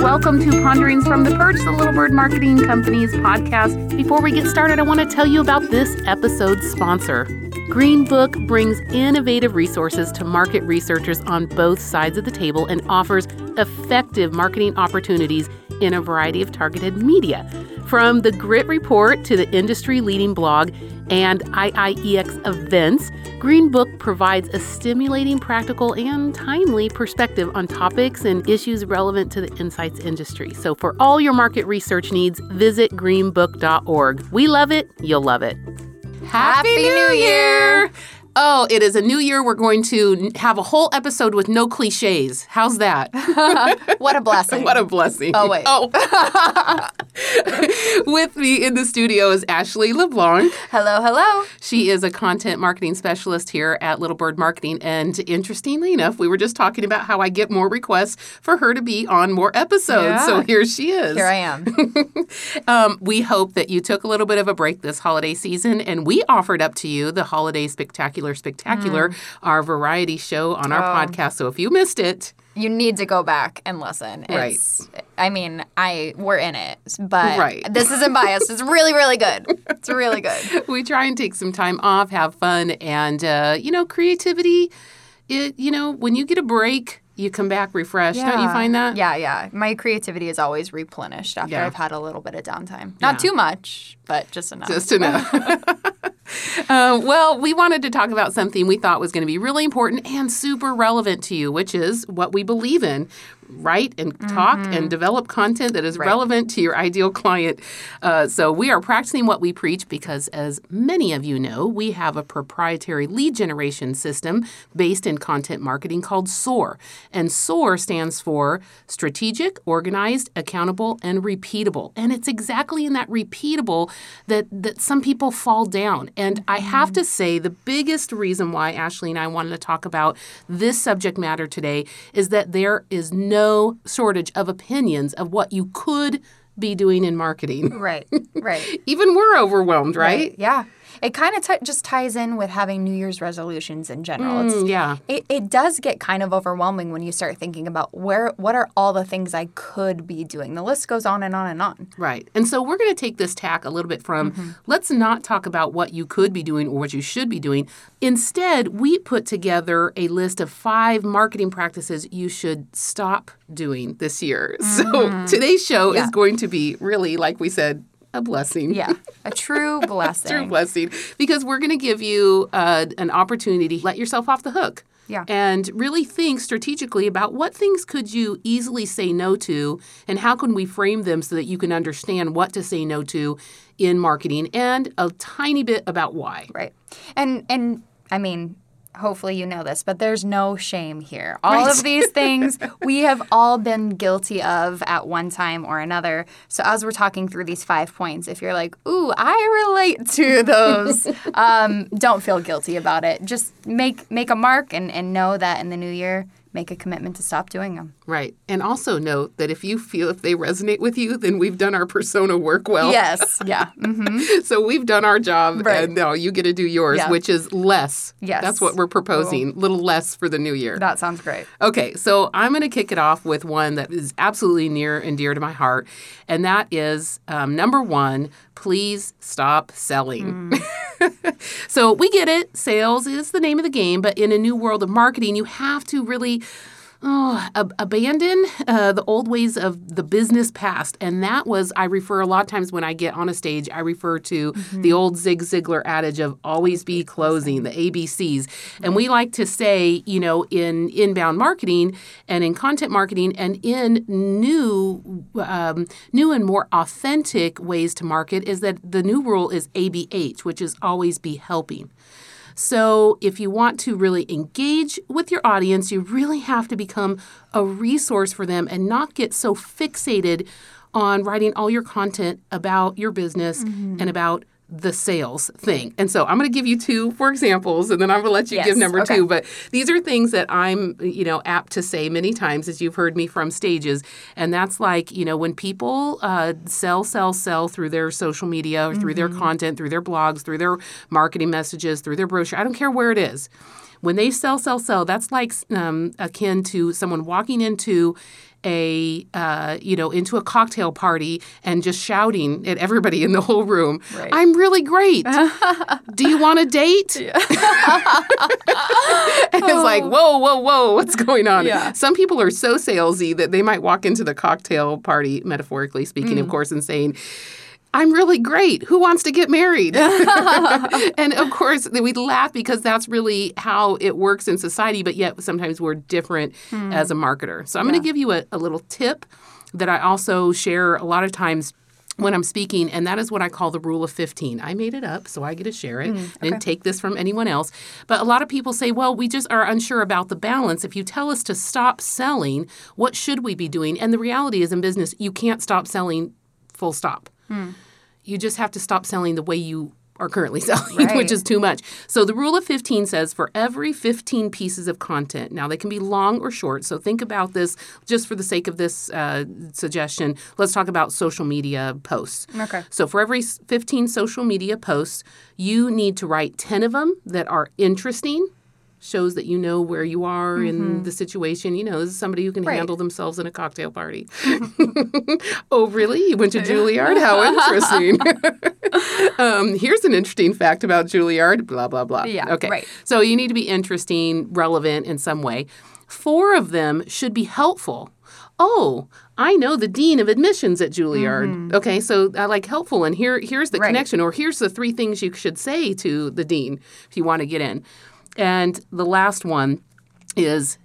welcome to Ponderings from the Perch, the Little Bird Marketing Company's podcast. Before we get started, I want to tell you about this episode's sponsor. Greenbook brings innovative resources to market researchers on both sides of the table and offers effective marketing opportunities in a variety of targeted media. From the Grit Report to the industry leading blog and IIEX events, Greenbook provides a stimulating, practical, and timely perspective on topics and issues relevant to the insights industry. So, for all your market research needs, visit greenbook.org. We love it, you'll love it. Happy, New Year! Oh, it is a new year. We're going to have a whole episode with no cliches. How's that? what a blessing. what a blessing. Oh, wait. Oh. with me in the studio is Ashley LeBlanc. Hello, hello. She is a content marketing specialist here at Little Bird Marketing. And interestingly enough, we were just talking about how I get more requests for her to be on more episodes. Yeah. So here she is. Here I am. Um, we hope that you took a little bit of a break this holiday season, and we offered up to you the Holiday Spectacular Spectacular, our variety show on our Mm. Oh. podcast. So if you missed it, you need to go back and listen. Right. I mean, I we're in it, but Right. this isn't biased. It's really, really good. It's really good. we try and take some time off, have fun, and uh, you know, creativity. It you know, when you get a break, you come back refreshed. Don't you Yeah. find that? Yeah, yeah. My creativity is always replenished after Yeah. I've had a little bit of downtime. Not Yeah. too much, but just enough. Just know. Uh, well, we wanted to talk about something we thought was going to be really important and super relevant to you, which is what we believe in. Write and talk and develop content that is Right. relevant to your ideal client. Uh, so, we are practicing what we preach because, as many of you know, we have a proprietary lead generation system based in content marketing called SOAR. And SOAR stands for strategic, organized, accountable, and repeatable. And it's exactly in that repeatable that, that some people fall down. And I have to say, the biggest reason why Ashley and I wanted to talk about this subject matter today is that there is no shortage of opinions of what you could be doing in marketing. right, right. Even we're overwhelmed, right? Yeah. It kind of t- just ties in with having New Year's resolutions in general. It's Mm, yeah. it, it does get kind of overwhelming when you start thinking about where what are all the things I could be doing. The list goes on and on and on. Right. And so we're going to take this tack a little bit from Mm-hmm. let's not talk about what you could be doing or what you should be doing. Instead, we put together a list of five marketing practices you should stop doing this year. So today's show Mm-hmm. Yeah. is going to be really, like we said, a blessing. Yeah, a true blessing. True blessing. Because we're going to give you uh, an opportunity to let yourself off the hook. Yeah. And really think strategically about what things could you easily say no to and how can we frame them so that you can understand what to say no to in marketing and a tiny bit about why. Right. And and I mean, hopefully you know this, but there's no shame here. All Right. of these things we have all been guilty of at one time or another. So as we're talking through these five points, if you're like, "Ooh, I relate to those," um, don't feel guilty about it. Just make make a mark and and know that in the new year, make a commitment to stop doing them. Right. And also note that if you feel if they resonate with you, then we've done our persona work well. Yes. Yeah. Mm-hmm. So we've done our job Right. and now you get to do yours, Yeah. which is less. Yes. That's what we're proposing. little less for the new year. That sounds great. Okay, so I'm going to kick it off with one that is absolutely near and dear to my heart, and that is um, number one please stop selling. Hmm. so we get it, sales is the name of the game, but in a new world of marketing, you have to really. Oh, ab- abandon uh, the old ways of the business past. And that was, I refer a lot of times when I get on a stage, I refer to the old Zig Ziglar adage of always be closing, the ABCs. And we like to say, you know, in inbound marketing and in content marketing and in new, um, new and more authentic ways to market is that the new rule is ABH, which is always be helping. So, if you want to really engage with your audience, you really have to become a resource for them and not get so fixated on writing all your content about your business mm-hmm. and about the sales thing. And so I'm going to give you two for examples and then I'm going to let you Yes, give number okay. 2, but these are things that I'm, you know, apt to say many times as you've heard me from stages. And that's like, you know, when people uh, sell, sell, sell through their social media or through their content, through their blogs, through their marketing messages, through their brochure, I don't care where it is. When they sell, sell, sell, that's like um, akin to someone walking into a uh, you know into a cocktail party and just shouting at everybody in the whole room Right. i'm really great do you want a date and it's like whoa whoa whoa what's going on Oh. Yeah. some people are so salesy that they might walk into the cocktail party metaphorically speaking Mm. of course and saying I'm really great. Who wants to get married? and of course, we laugh because that's really how it works in society, but yet sometimes we're different Hmm. as a marketer. So I'm going to give you a, a little tip that I also share a lot of times when I'm speaking, and that is what I call the rule of 15. I made it up, so I get to share it. I didn't take this from anyone else. But a lot of people say, well, we just are unsure about the balance. If you tell us to stop selling, what should we be doing? And the reality is in business, you can't stop selling full stop. You just have to stop selling the way you are currently selling, which is too much. So the rule of 15 says for every 15 pieces of content, now they can be long or short. So think about this just for the sake of this uh, suggestion. Let's talk about social media posts. Okay. So for every 15 social media posts, you need to write 10 of them that are interesting. Shows that you know where you are in the situation. You know, this is somebody who can Mm-hmm. Right. handle themselves in a cocktail party. oh, really? You went to Juilliard? How interesting. um, here's an interesting fact about Juilliard, blah, blah, blah. Yeah, Okay. right. So you need to be interesting, relevant in some way. Four of them should be helpful. Oh, I know the dean of admissions at Juilliard. Okay, so I like helpful, and here here's the Mm-hmm. Right. connection, or here's the three things you should say to the dean if you want to get in. And the last one is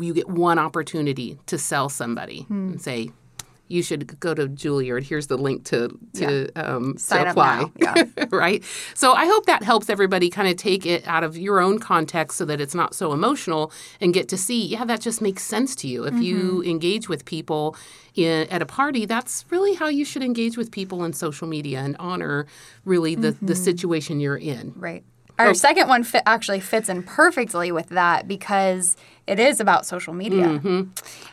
you get one opportunity to sell somebody Hmm. and say you should go to Juilliard. Here's the link to to, um, to apply. Yeah. right? So I hope that helps everybody kind of take it out of your own context so that it's not so emotional and get to see, yeah, that just makes sense to you. If you engage with people in, at a party, that's really how you should engage with people in social media and honor really the, the situation you're in. Right. Oh. Our second one fit, actually fits in perfectly with that because it is about social media. Mm-hmm.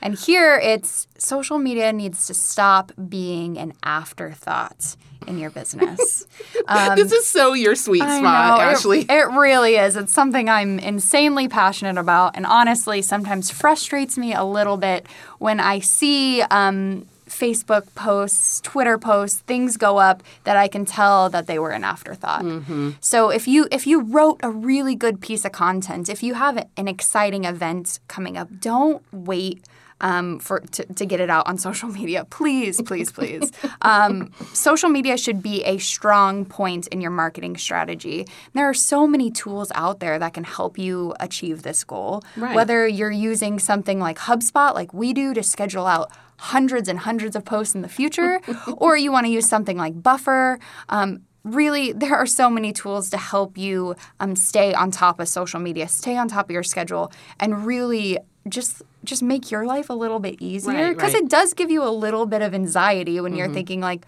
And here it's social media needs to stop being an afterthought in your business. this is so your sweet Um, I spot, know, it- Ashley. It, really is. It's something I'm insanely passionate about, and honestly, sometimes frustrates me a little bit when I see um, Facebook posts, Twitter posts, things go up that I can tell that they were an afterthought. Mm-hmm. So if you if you wrote a really good piece of content, if you have an exciting event coming up, don't wait um, for to, to get it out on social media. Please, please, please. um, social media should be a strong point in your marketing strategy. There are so many tools out there that can help you achieve this goal. Right. Whether you're using something like HubSpot, like we do, to schedule out hundreds and hundreds of posts in the future, or you want to use something like Buffer. Um, really there are so many tools to help you um, stay on top of social media stay on top of your schedule and really just just make your life a little bit easier because right. it does give you a little bit of anxiety when you're thinking like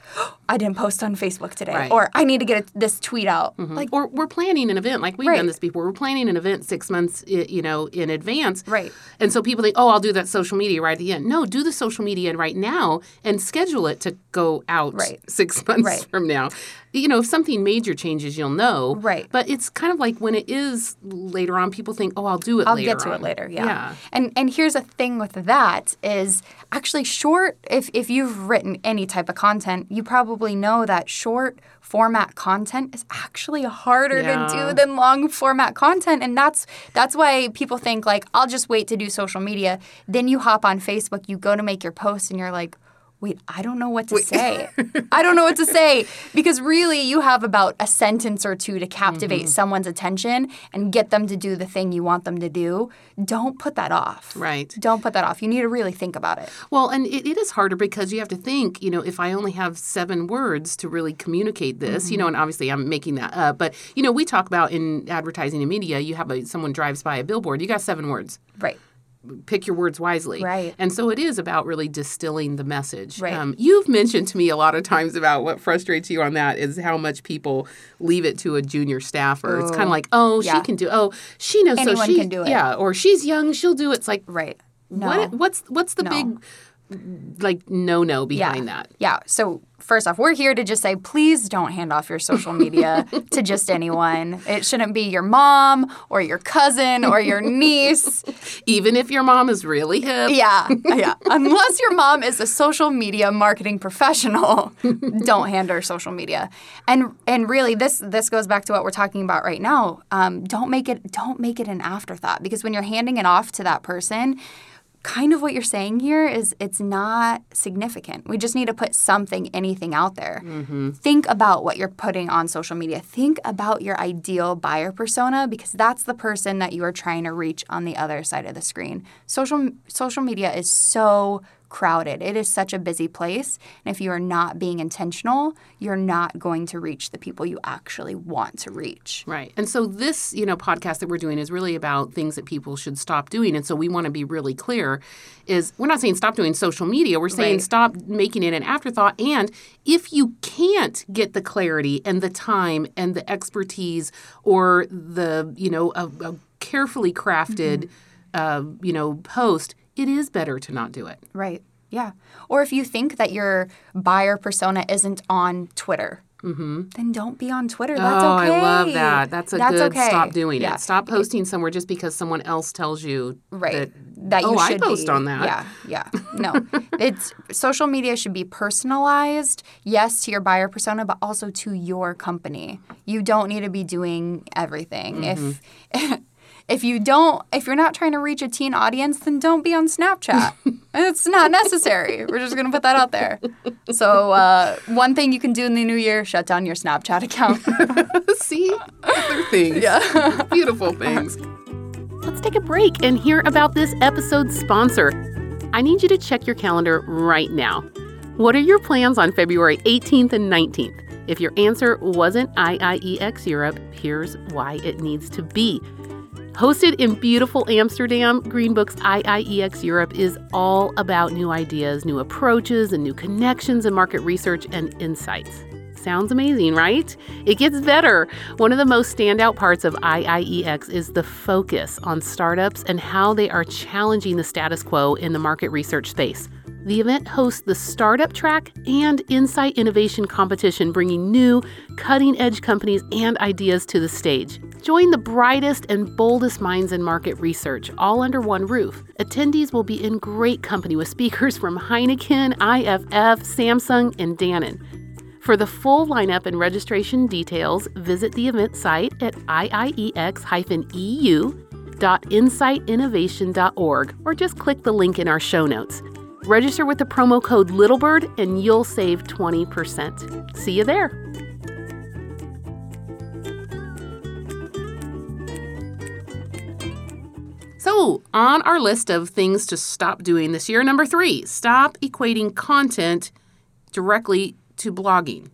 i didn't post on facebook today Right. or i need to get a, this tweet out mm-hmm. like or we're planning an event like we've Right. done this before. We're planning an event six months, you know, in advance. Right. And so people think, oh, I'll do that social media right at the end. No, do the social media right now and schedule it to go out Right. six months from now. You know, if something major changes, you'll know. Right. But it's kind of like when it is later on, people think, oh, I'll do it I'll later. get to on. it later. Yeah. Yeah. And and here's a thing with that is actually short. If if you've written any type of content, you probably know that short format content is actually harder Yeah. to do than long format content, and that's that's why people think like I'll just wait to do social media. Then you hop on Facebook, you go to make your post, and you're like. Wait, I don't know what to say. I don't know what to say because really you have about a sentence or two to captivate Mm-hmm. someone's attention and get them to do the thing you want them to do. Don't put that off. Right. Don't put that off. You need to really think about it. Well, and it, it is harder because you have to think, you know, if I only have seven words to really communicate this, you know, and obviously I'm making that up, but, you know, we talk about in advertising and media, you have a, someone drives by a billboard, you got seven words. Right. Pick your words wisely. Right. And so it is about really distilling the message. Right. Um, you've mentioned to me a lot of times about what frustrates you on that is how much people leave it to a junior staffer. It's kind of like, oh, yeah. she can do, oh, she knows, Anyone so she can do it. Yeah. Or she's young, she'll do it. It's like, Right. No. what what's what's the No. big like no no behind yeah. that. Yeah. So first off, we're here to just say, please don't hand off your social media to just anyone. It shouldn't be your mom or your cousin or your niece. Even if your mom is really hip. Yeah, yeah. Unless your mom is a social media marketing professional, don't hand her social media. And and really, this this goes back to what we're talking about right now. Um, don't make it don't make it an afterthought because when you're handing it off to that person kind of what you're saying here is it's not significant. We just need to put something, anything out there. Mm-hmm. Think about what you're putting on social media. Think about your ideal buyer persona because that's the person that you are trying to reach on the other side of the screen. Social social media is so crowded. It is such a busy place. And if you are not being intentional, you're not going to reach the people you actually want to reach. Right. And so this, you know, podcast that we're doing is really about things that people should stop doing. And so we want to be really clear is we're not saying stop doing social media. We're saying Right. stop making it an afterthought. And if you can't get the clarity and the time and the expertise or the, you know, a, a carefully crafted, uh, you know, post, it is better to not do it. Right. Yeah. Or if you think that your buyer persona isn't on Twitter, mm-hmm. then don't be on Twitter. That's oh, okay. I love that. That's a good okay. stop doing Yeah. it. Stop posting somewhere just because someone else tells you Right. that, That you oh, I should post be. on that. Yeah. Yeah. No. it's social media should be personalized, yes, to your buyer persona, but also to your company. You don't need to be doing everything. If mm-hmm. if you don't if you're not trying to reach a teen audience, then don't be on Snapchat. it's not necessary. We're just gonna put that out there. So uh, one thing you can do in the new year, shut down your Snapchat account. See? Other things. Yeah. Beautiful things. Let's take a break and hear about this episode's sponsor. I need you to check your calendar right now. What are your plans on February 18th and 19th? If your answer wasn't IIEX Europe, here's why it needs to be. Hosted in beautiful Amsterdam, Greenbook's IIEX Europe is all about new ideas, new approaches, and new connections in market research and insights. Sounds amazing, right? It gets better. One of the most standout parts of IIEX is the focus on startups and how they are challenging the status quo in the market research space. The event hosts the Startup Track and Insight Innovation Competition, bringing new, cutting edge companies and ideas to the stage. Join the brightest and boldest minds in market research, all under one roof. Attendees will be in great company with speakers from Heineken, IFF, Samsung, and Dannon. For the full lineup and registration details, visit the event site at E iiex-eu.insightinnovation.org or just click the link in our show notes. Register with the promo code LITTLEBIRD and you'll save 20%. See you there. So, on our list of things to stop doing this year, number three, stop equating content directly to blogging.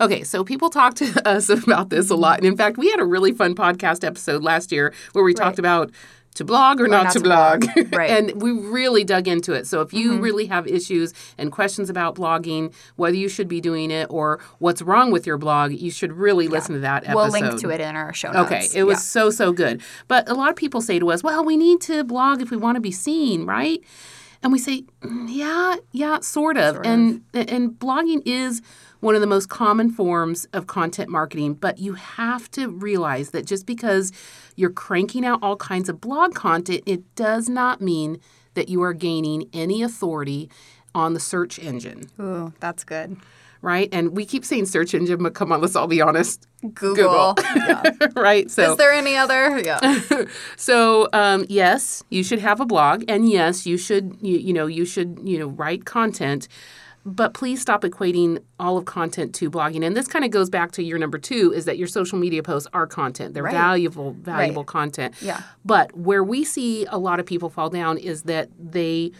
Okay, so people talk to us about this a lot. And in fact, we had a really fun podcast episode last year where we talked about to blog or, not, not to to blog. blog. Right. and we really dug into it. So if you mm-hmm. really have issues and questions about blogging, whether you should be doing it or what's wrong with your blog, you should really listen to that episode. we'll link to it in our show notes. Okay, it was Yeah. so so good. But a lot of people say to us, "Well, we need to blog if we want to be seen, right?" And we say, "Mm, "Yeah, yeah, sort of." and and blogging is one of the most common forms of content marketing, but you have to realize that just because you're cranking out all kinds of blog content, it does not mean that you are gaining any authority on the search engine, Ooh, that's good. Right? And we keep saying search engine, but come on, let's all be honest. Google. Yeah. right? So Is there any other? Yeah. so um, yes, you should have a blog, and yes, you should you, you know you should you know write content, but please stop equating all of content to blogging. And this kind of goes back to your number two: is that your social media posts are content; they're Right. valuable, valuable Right. content. Yeah. But where we see a lot of people fall down is that they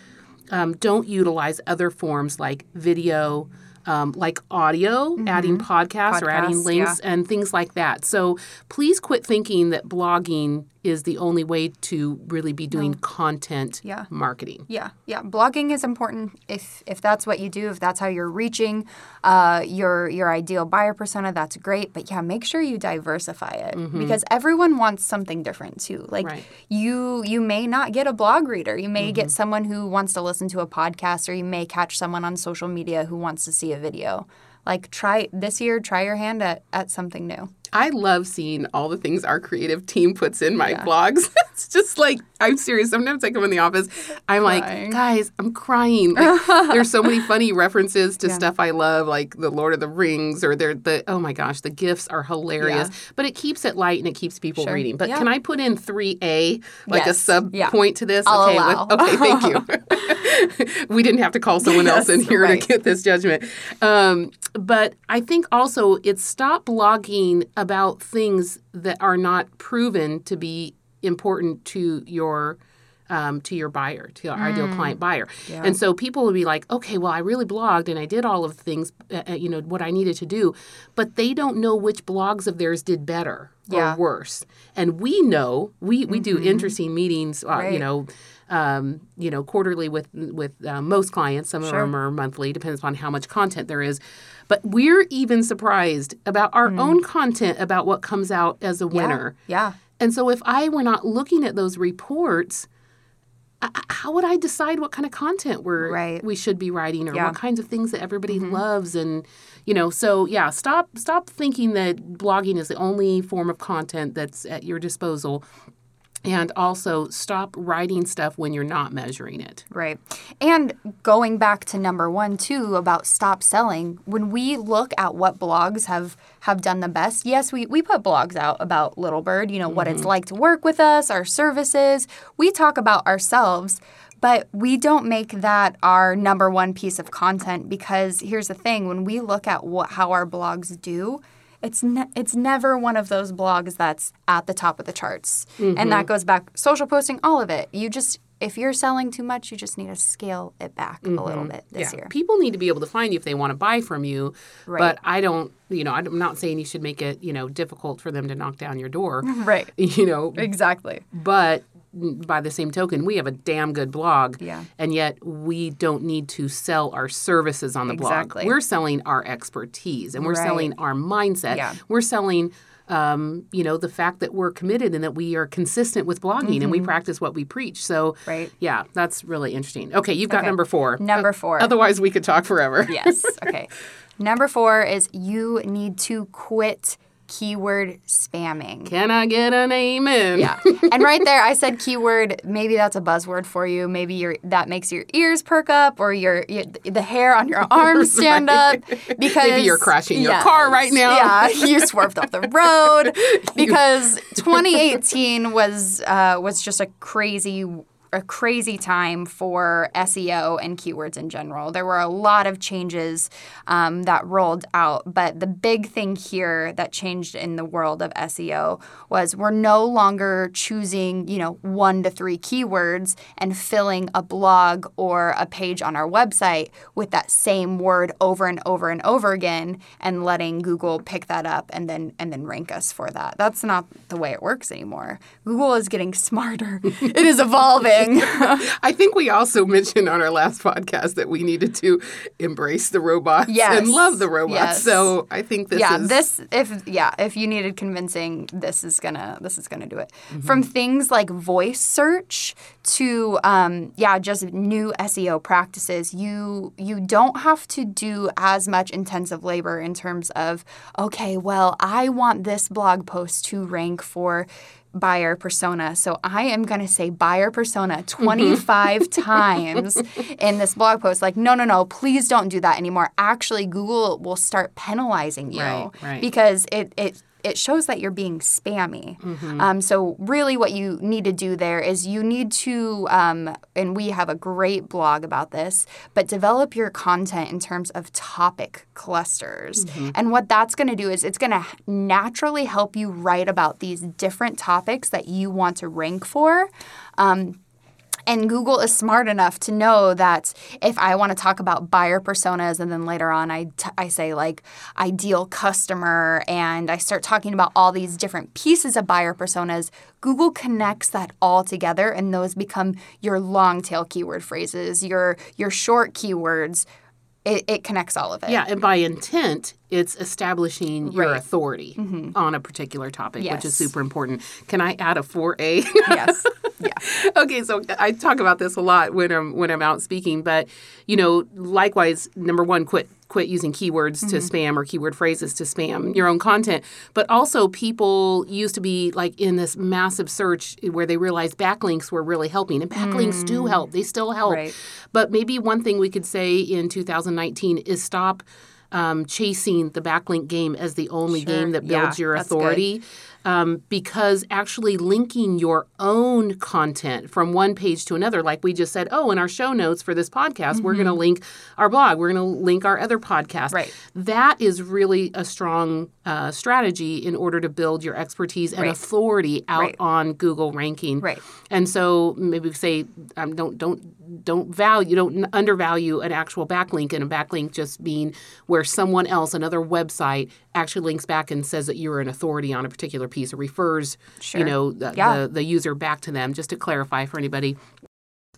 um, don't utilize other forms like video. Um, like audio, adding podcasts, or adding Mm-hmm. Podcasts, links, and things like that. So please quit thinking that blogging is the only way to really be doing content Yeah. marketing. Yeah, yeah. Blogging is important if if that's what you do, if that's how you're reaching uh, your your ideal buyer persona. That's great, but yeah, make sure you diversify it because everyone wants something different too. Like Right. you you may not get a blog reader, you may get someone who wants to listen to a podcast, or you may catch someone on social media who wants to see a video. Like try this year, try your hand at at something new. I love seeing all the things our creative team puts in my blogs. it's just like I'm serious. Sometimes I come in the office, I'm like, guys, I'm crying. Like, there's so many funny references to stuff I love, like the Lord of the Rings, or they're the oh my gosh, the gifts are hilarious. But it keeps it light and it keeps people Sure. reading. But Yeah. can I put in three A, like a sub Yeah. point to this? I'll okay, allow. okay, thank you. we didn't have to call someone else in here right. to get this judgment. Um, but I think also it's stop blogging about things that are not proven to be important to your um, to your buyer, to your ideal client buyer. And so people will be like, okay, well, I really blogged and I did all of the things, uh, uh, you know, what I needed to do, but they don't know which blogs of theirs did better Yeah. or worse. And we know we we do interesting meetings, uh, you know. Um, you know, quarterly with with uh, most clients. Some of them are monthly, depends on how much content there is. But we're even surprised about our own content about what comes out as a winner. Yeah. And so if I were not looking at those reports, how would I decide what kind of content we're Right. we should be writing or Yeah. Mm-hmm. what kinds of things that everybody loves and you know so yeah stop stop thinking that blogging is the only form of content that's at your disposal and also stop writing stuff when you're not measuring it Right. And going back to number one too about stop selling, when we look at what blogs have have done the best, yes, we, we put blogs out about Little Bird, you know, what it's mm-hmm. like to work with us, our services. We talk about ourselves, but we don't make that our number one piece of content because here's the thing, when we look at what how our blogs do, it's ne- it's never one of those blogs that's at the top of the charts. And that mm-hmm. goes back social posting, all of it. You just if you're selling too much, you just need to scale it back a little mm-hmm. bit this year. People need to be able to find you if they want to buy from you. Right. But I don't, you know, I'm not saying you should make it, you know, difficult for them to knock down your door. Right. You know, Exactly. but by the same token, we have a damn good blog. Yeah. And yet we don't need to sell our services on the Exactly. blog. We're selling our expertise and we're Right. selling our mindset. Yeah. We're selling um, you know, the fact that we're committed and that we are consistent with blogging and we practice what we preach. So, Mm-hmm. Right. yeah, that's really interesting. Okay, you've got Okay. number four. Number four. Otherwise, we could talk forever. yes. Okay. Number four is you need to quit keyword spamming. Can I get an amen? Yeah. and right there I said keyword, maybe that's a buzzword for you. Maybe your that makes your ears perk up or your, your the hair on your arms stand up because Maybe you're crashing your car right now. Yeah, you swerved off the road because 2018 was uh, was just a crazy a crazy time for SEO and keywords in general. There were a lot of changes um, that rolled out, but the big thing here that changed in the world of SEO was we're no longer choosing, you know, one to three keywords and filling a blog or a page on our website with that same word over and over and over again and letting Google pick that up and then and then rank us for that. That's not the way it works anymore. Google is getting smarter. it is evolving. I think we also mentioned on our last podcast that we needed to embrace the robots Yes. and love the robots. Yes. So I think this yeah, is this if yeah, if you needed convincing, this is gonna this is gonna do it. Mm-hmm. From things like voice search to um, yeah, just new SEO practices. You you don't have to do as much intensive labor in terms of okay, well, I want this blog post to rank for buyer persona. So I am going to say buyer persona mm-hmm. 25 times in this blog post. Like, no, no, no, please don't do that anymore. Actually, Google will start penalizing you Right, right. because it, it, it shows that you're being spammy. Mm-hmm. Um, so, really, what you need to do there is you need to, um, and we have a great blog about this, but develop your content in terms of topic clusters. Mm-hmm. And what that's going to do is it's going to naturally help you write about these different topics that you want to rank for. Um, And Google is smart enough to know that if I want to talk about buyer personas and then later on I, t- I say like ideal customer and I start talking about all these different pieces of buyer personas, Google connects that all together and those become your long tail keyword phrases, your your short keywords. It, it connects all of it. Yeah, and by intent, it's establishing your authority on a particular topic, which Mm-hmm. Is super important. Can I add a 4A? Yes. Yeah. okay, so I talk about this a lot when I'm when I'm out speaking, but you know, likewise, number one, quit quit using keywords to Mm-hmm. spam or keyword phrases to spam your own content. But also, people used to be like in this massive search where they realized backlinks were really helping, and backlinks do help; they still help. Mm. Right. But maybe one thing we could say in 2019 is stop. Um, chasing the backlink game as the only Sure. game that Yeah, builds your that's good. authority um, because actually linking your own content from one page to another, like we just said, oh, in our show notes for this podcast, we're going to link our blog, we're going to link our other podcast. Mm-hmm. Right. That is really a strong uh, strategy in order to build your expertise and Right. authority out Right. on Google ranking. Right. And so maybe say um, don't don't don't value don't undervalue an actual backlink and a backlink just being where someone else another website actually links back and says that you're an authority on a particular piece or refers you know the, Yeah. the the user back to them just to clarify for anybody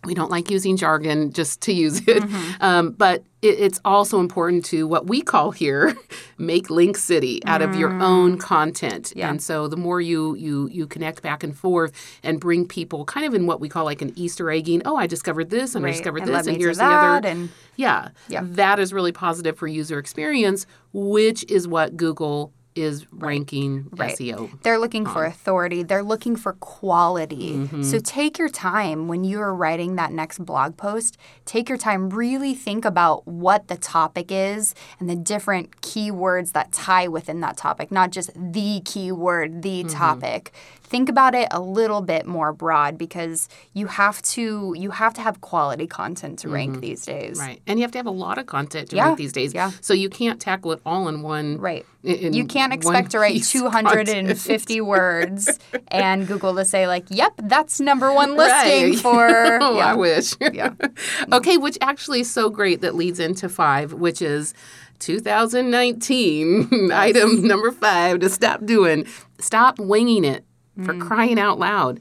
we don't like using jargon just to use it Mm-hmm. um, but it, it's also important to what we call here make link city out of your own content Mm. Yeah. and so the more you you you connect back and forth and bring people kind of in what we call like an easter egging oh i discovered this and i discovered And this and here's the other and- yeah, Yeah. that is really positive for user experience which is what google is ranking Right. seo They're looking for authority. They're looking for quality. Mm-hmm. So take your time when you are writing that next blog post. Take your time, really think about what the topic is and the different keywords that tie within that topic, not just the keyword, the Mm-hmm. topic. Think about it a little bit more broad because you have to you have to have quality content to rank these days. Mm-hmm. Right. And you have to have a lot of content to Yeah, rank these days. yeah. So you can't tackle it all in one. Right. in- You can't expect to write piece of content. 250 words and Google to say like, "Yep, that's number one listing Right. for." oh, yeah. I wish. Yeah. okay, which actually is so great that leads into five, which is 2019 item number five to stop doing. Stop winging it for Mm. crying out loud.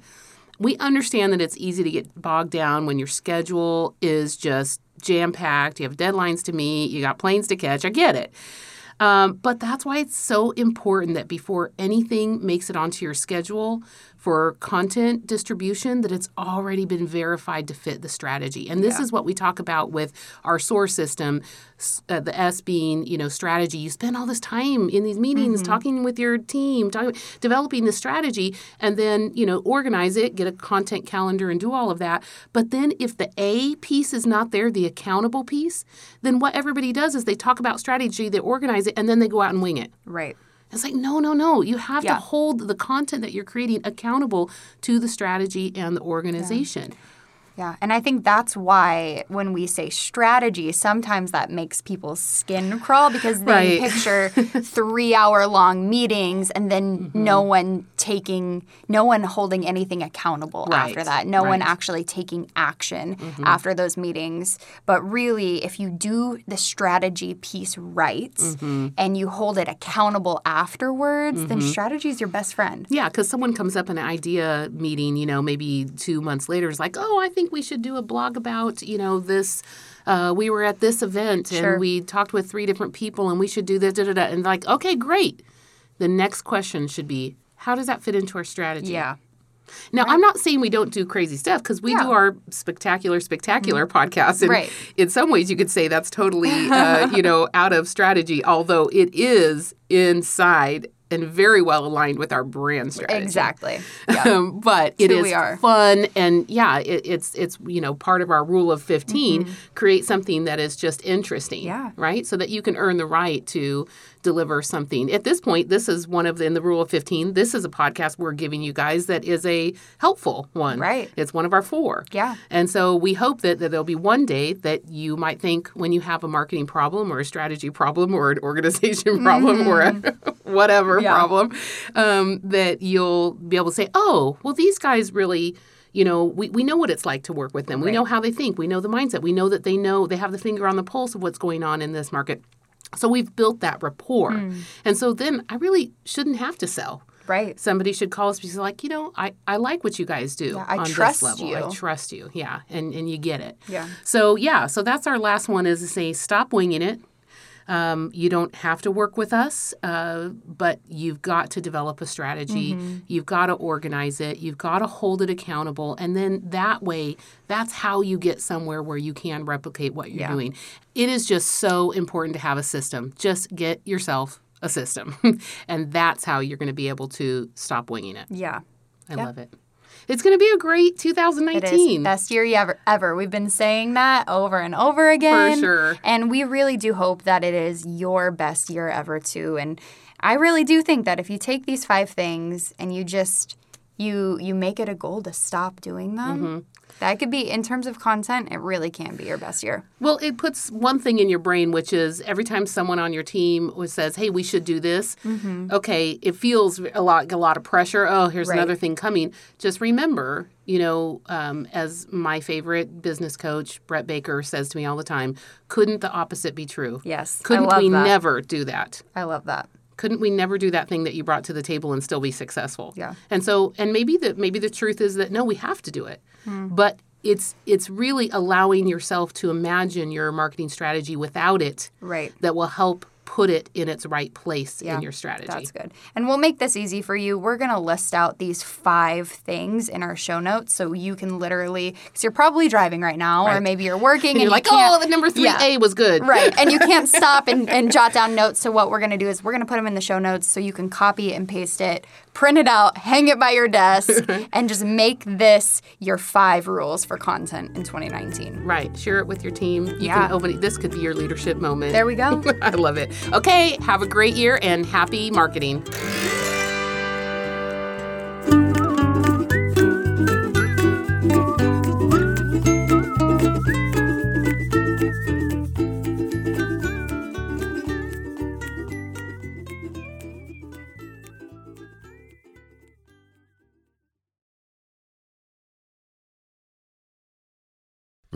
We understand that it's easy to get bogged down when your schedule is just jam packed. You have deadlines to meet, you got planes to catch. I get it. Um, but that's why it's so important that before anything makes it onto your schedule for content distribution, that it's already been verified to fit the strategy. And this is what we talk about with our SOAR system, uh, the S being, you know, strategy. You spend all this time in these meetings talking with your team, talking, developing the strategy, and then, you know, organize it, get a content calendar, and do all of that. But then if the A piece is not there, the accountable piece, then what everybody does is they talk about strategy, they organize it, and then they go out and wing it. Right. It's like, no, no, no. You have Yeah. to hold the content that you're creating accountable to the strategy and the organization. Yeah, and I think that's why when we say strategy, sometimes that makes people's skin crawl because they Right. picture three hour long meetings and then no Mm-hmm. one taking, no one holding anything accountable Right, after that. No one right. Mm-hmm. actually taking action after those meetings. But really, if you do the strategy piece right Mm-hmm. and you hold it accountable afterwards, then strategy is your best friend. Yeah, because someone comes up in an idea meeting, you know, maybe two months later, is like, oh, I think we should do a blog about, you know, this. Uh, we were at this event and Sure. we talked with three different people and we should do this, da, da, da. And like, okay, great. The next question should be, how does that fit into our strategy? Yeah. Now, I'm not saying we don't do crazy stuff because we Yeah. do our spectacular, spectacular podcast. And Right. in some ways, you could say that's totally, uh, you know, out of strategy, although it is inside and very well aligned with our brand strategy. Exactly. Yeah. Um, but it's who is we are. fun and yeah, it, it's it's you know part of our rule of 15 create something that is just interesting, Mm-hmm. Yeah. right? So that you can earn the right to deliver something. At this point, this is one of the, in the rule of 15, this is a podcast we're giving you guys that is a helpful one. Right. It's one of our four. Yeah. And so we hope that, that there'll be one day that you might think when you have a marketing problem or a strategy problem or an organization problem or a whatever Mm-hmm. Yeah. problem, um, that you'll be able to say, oh, well, these guys really. You know, we, we know what it's like to work with them. We know how they think. We know the mindset. We know that they know they have the finger on the pulse of what's going on in this market. So we've built that rapport. Hmm. And so then I really shouldn't have to sell Right. somebody should call us because like you know I, I like what you guys do Yeah, I on trust this level i trust you yeah and and you get it Yeah. so yeah so that's our last one is to say stop winging it um, you don't have to work with us uh, but you've got to develop a strategy Mm-hmm. you've got to organize it you've got to hold it accountable and then that way that's how you get somewhere where you can replicate what you're Yeah. doing it is just so important to have a system just get yourself a system and that's how you're going to be able to stop winging it Yeah. I love it. It's going to be a great It is 2019. best year ever. Ever. We've been saying that over and over again. For sure. And we really do hope that it is your best year ever too. And I really do think that if you take these five things and you just you you make it a goal to stop doing them, Mm-hmm. That could be in terms of content. It really can be your best year. well, it puts one thing in your brain, which is every time someone on your team says, "Hey, we should do this," okay, it feels a lot a lot of pressure. Oh, here's Right. another thing coming. Just remember, you know, um, as my favorite business coach Brett Baker says to me all the time, couldn't the opposite be true? Yes, Couldn't love we that. never do that? I love that. Couldn't we never do that thing that you brought to the table and still be successful Yeah. and so and maybe the maybe the truth is that no we have to do it Hmm. but it's it's really allowing yourself to imagine your marketing strategy without it Right. that will help put it in its right place Yeah, in your strategy That's good. And we'll make this easy for you. We're going to list out these five things in our show notes so you can literally, because you're probably driving right now, or maybe you're working and and, you're you like oh the number 3a Yeah. was good Right. And you can't stop and, and jot down notes. So, what we're going to do is we're going to put them in the show notes so you can copy and paste it, print it out, hang it by your desk, and just make this your five rules for content in 2019. right share it with your team you Yeah. can open it this could be your leadership moment There we go. i love it okay have a great year and happy marketing